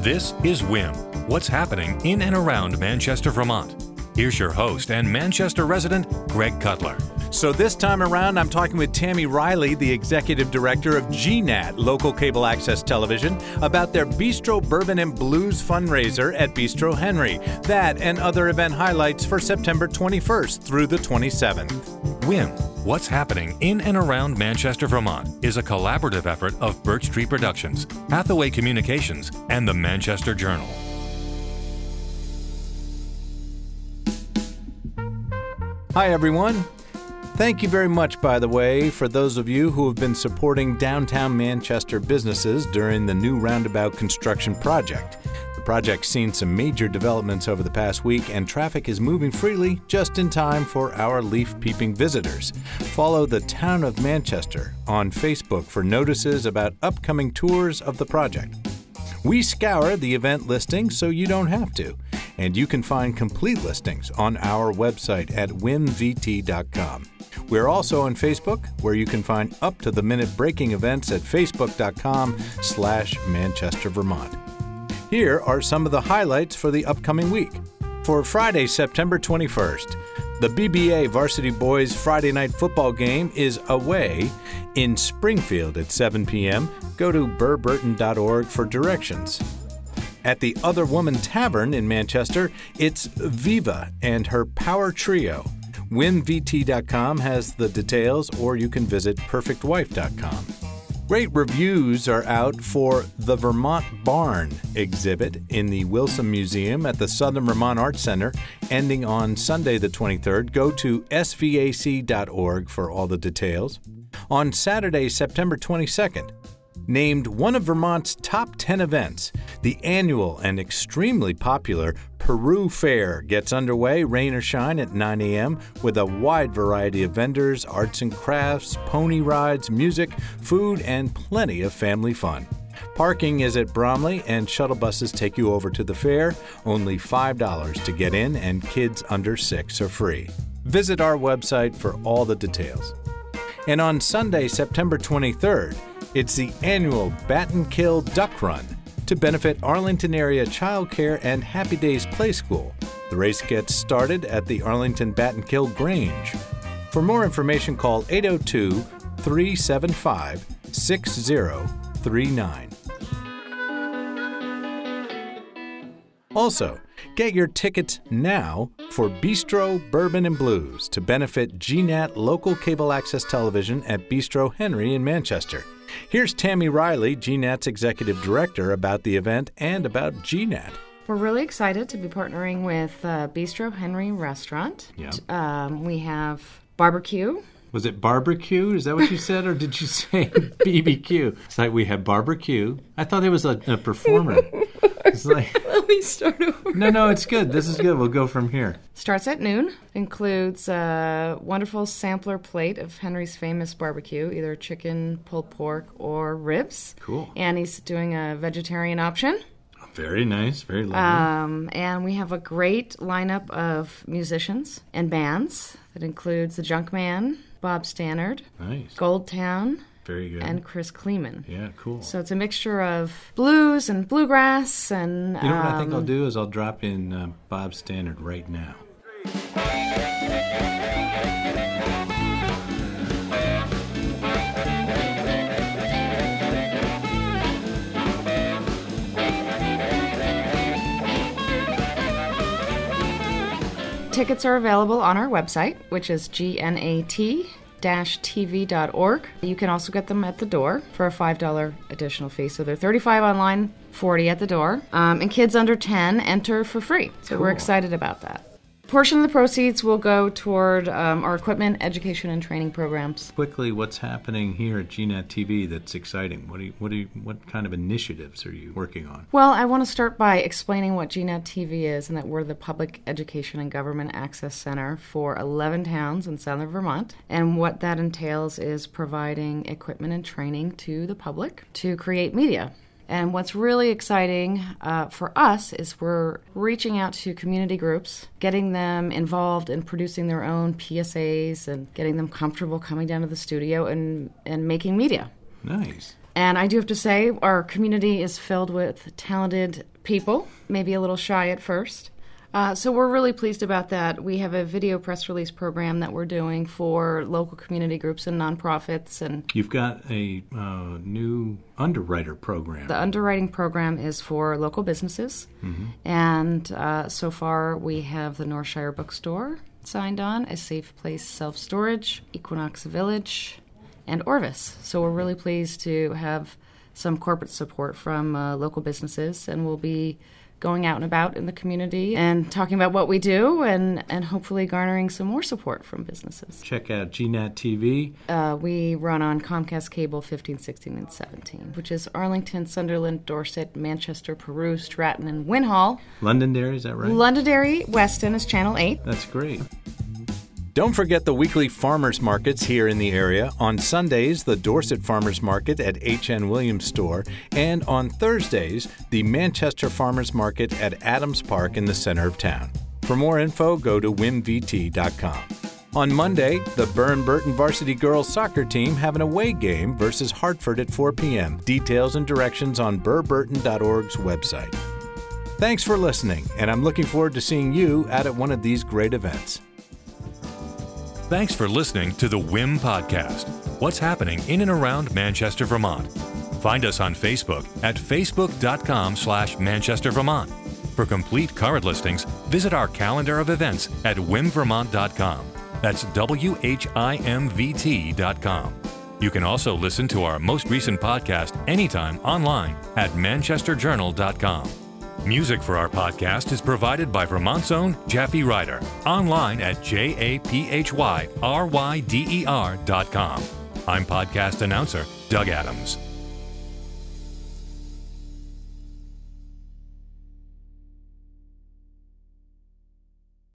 This is WHIM, what's happening in and around Manchester, Vermont. Here's your host and Manchester resident, Greg Cutler. So, this time around, I'm talking with Tammy Riley, the executive director of GNAT, local cable access television, about their Bistro Bourbon and Blues fundraiser at Bistro Henry. That and other event highlights for September 21st through the 27th. WHIM, What's Happening in and Around Manchester, Vermont is a collaborative effort of Birch Tree Productions, Hathaway Communications, and the Manchester Journal. Hi, everyone. Thank you very much, by the way, for those of you who have been supporting downtown Manchester businesses during the new roundabout construction project. Project's seen some major developments over the past week, and traffic is moving freely just in time for our leaf peeping visitors. Follow the Town of Manchester on Facebook for notices about upcoming tours of the project. We scour the event listings so you don't have to, and you can find complete listings on our website at whimvt.com. We're also on Facebook, where you can find up-to-the-minute breaking events at facebook.com slash Manchester, Vermont. Here are some of the highlights for the upcoming week. For Friday, September 21st, the BBA Varsity Boys Friday night football game is away in Springfield at 7 p.m. Go to burrburton.org for directions. At the Other Woman Tavern in Manchester, it's Viva and her Power Trio. WhimVT.com has the details, or you can visit PerfectWife.com. Great reviews are out for the Vermont Barn exhibit in the Wilson Museum at the Southern Vermont Arts Center, ending on Sunday the 23rd. Go to svac.org for all the details. On Saturday, September 22nd, named one of Vermont's top 10 events, the annual and extremely popular Peru Fair gets underway, rain or shine, at 9 a.m. with a wide variety of vendors, arts and crafts, pony rides, music, food, and plenty of family fun. Parking is at Bromley, and shuttle buses take you over to the fair. Only $5 to get in, and kids under six are free. Visit our website for all the details. And on Sunday, September 23rd, it's the annual Battenkill Duck Run to benefit Arlington Area Child Care and Happy Days Play School. The race gets started at the Arlington Battenkill Grange. For more information, call 802 375 6039. Also, get your tickets now for Bistro Bourbon and Blues to benefit GNAT local cable access television at Bistro Henry in Manchester. Here's Tammy Riley, GNAT's executive director, about the event and about GNAT. We're really excited to be partnering with uh, Bistro Henry Restaurant. Yeah. Um, we have barbecue. Was it barbecue? Is that what you said, or did you say BBQ? It's like we had barbecue. I thought it was a, a performer. It's like Let me start over. no, no, it's good. This is good. We'll go from here. Starts at noon. Includes a wonderful sampler plate of Henry's famous barbecue, either chicken, pulled pork, or ribs. Cool. And he's doing a vegetarian option. Very nice. Very lovely. Um, and we have a great lineup of musicians and bands that includes the Junkman, Bob Stannard, nice. Gold Town, Very good. and Chris Kleeman. yeah, cool. So it's a mixture of blues and bluegrass and you know what I think I'll um, do is I'll drop in uh, Bob Stannard right now. Tickets are available on our website, which is gnat tv.org. You can also get them at the door for a $5 additional fee. So they're 35 online, 40 at the door. Um, and kids under 10 enter for free. So we're excited about that. Portion of the proceeds will go toward um, our equipment, education, and training programs. Quickly, what's happening here at GNAT TV that's exciting? What do you, what do you, what kind of initiatives are you working on? Well, I want to start by explaining what GNAT TV is and that we're the Public Education and Government Access Center for 11 towns in southern Vermont. And what that entails is providing equipment and training to the public to create media. And what's really exciting uh, for us is we're reaching out to community groups, getting them involved in producing their own PSAs and getting them comfortable coming down to the studio and, and making media. Nice. And I do have to say, our community is filled with talented people, maybe a little shy at first. Uh, so we're really pleased about that. We have a video press release program that we're doing for local community groups and nonprofits, and You've got a uh, new underwriter program. the underwriting program is for local businesses. And uh, so far, we have the Northshire Bookstore signed on, a Safe Place Self Storage, Equinox Village, and Orvis. So we're really pleased to have some corporate support from uh, local businesses, and we'll be going out and about in the community and talking about what we do and, and hopefully garnering some more support from businesses. Check out GNAT TV. Uh, we run on Comcast Cable 15, 16, and 17, which is Arlington, Sunderland, Dorset, Manchester, Peru, Stratton, and Winhall. Londonderry, is that right? Londonderry, Weston is Channel 8. That's great. Don't forget the weekly farmers markets here in the area. On Sundays, the Dorset Farmers Market at H.N. Williams Store, and on Thursdays, the Manchester Farmers Market at Adams Park in the center of town. For more info, go to whimvt.com. On Monday, the Burn Burton varsity girls soccer team have an away game versus Hartford at 4 p.m. Details and directions on burrburton.org's website. Thanks for listening, and I'm looking forward to seeing you out at one of these great events. Thanks for listening to the WHIM Podcast. What's happening in and around Manchester, Vermont? Find us on Facebook at facebook.com slash Manchester, Vermont. For complete current listings, visit our calendar of events at wimvermont.com. That's W-H-I-M-V-T dot com. You can also listen to our most recent podcast anytime online at manchesterjournal.com. Music for our podcast is provided by Vermont's own Japhy Ryder, online at japhyryder dot com. I'm podcast announcer Doug Adams.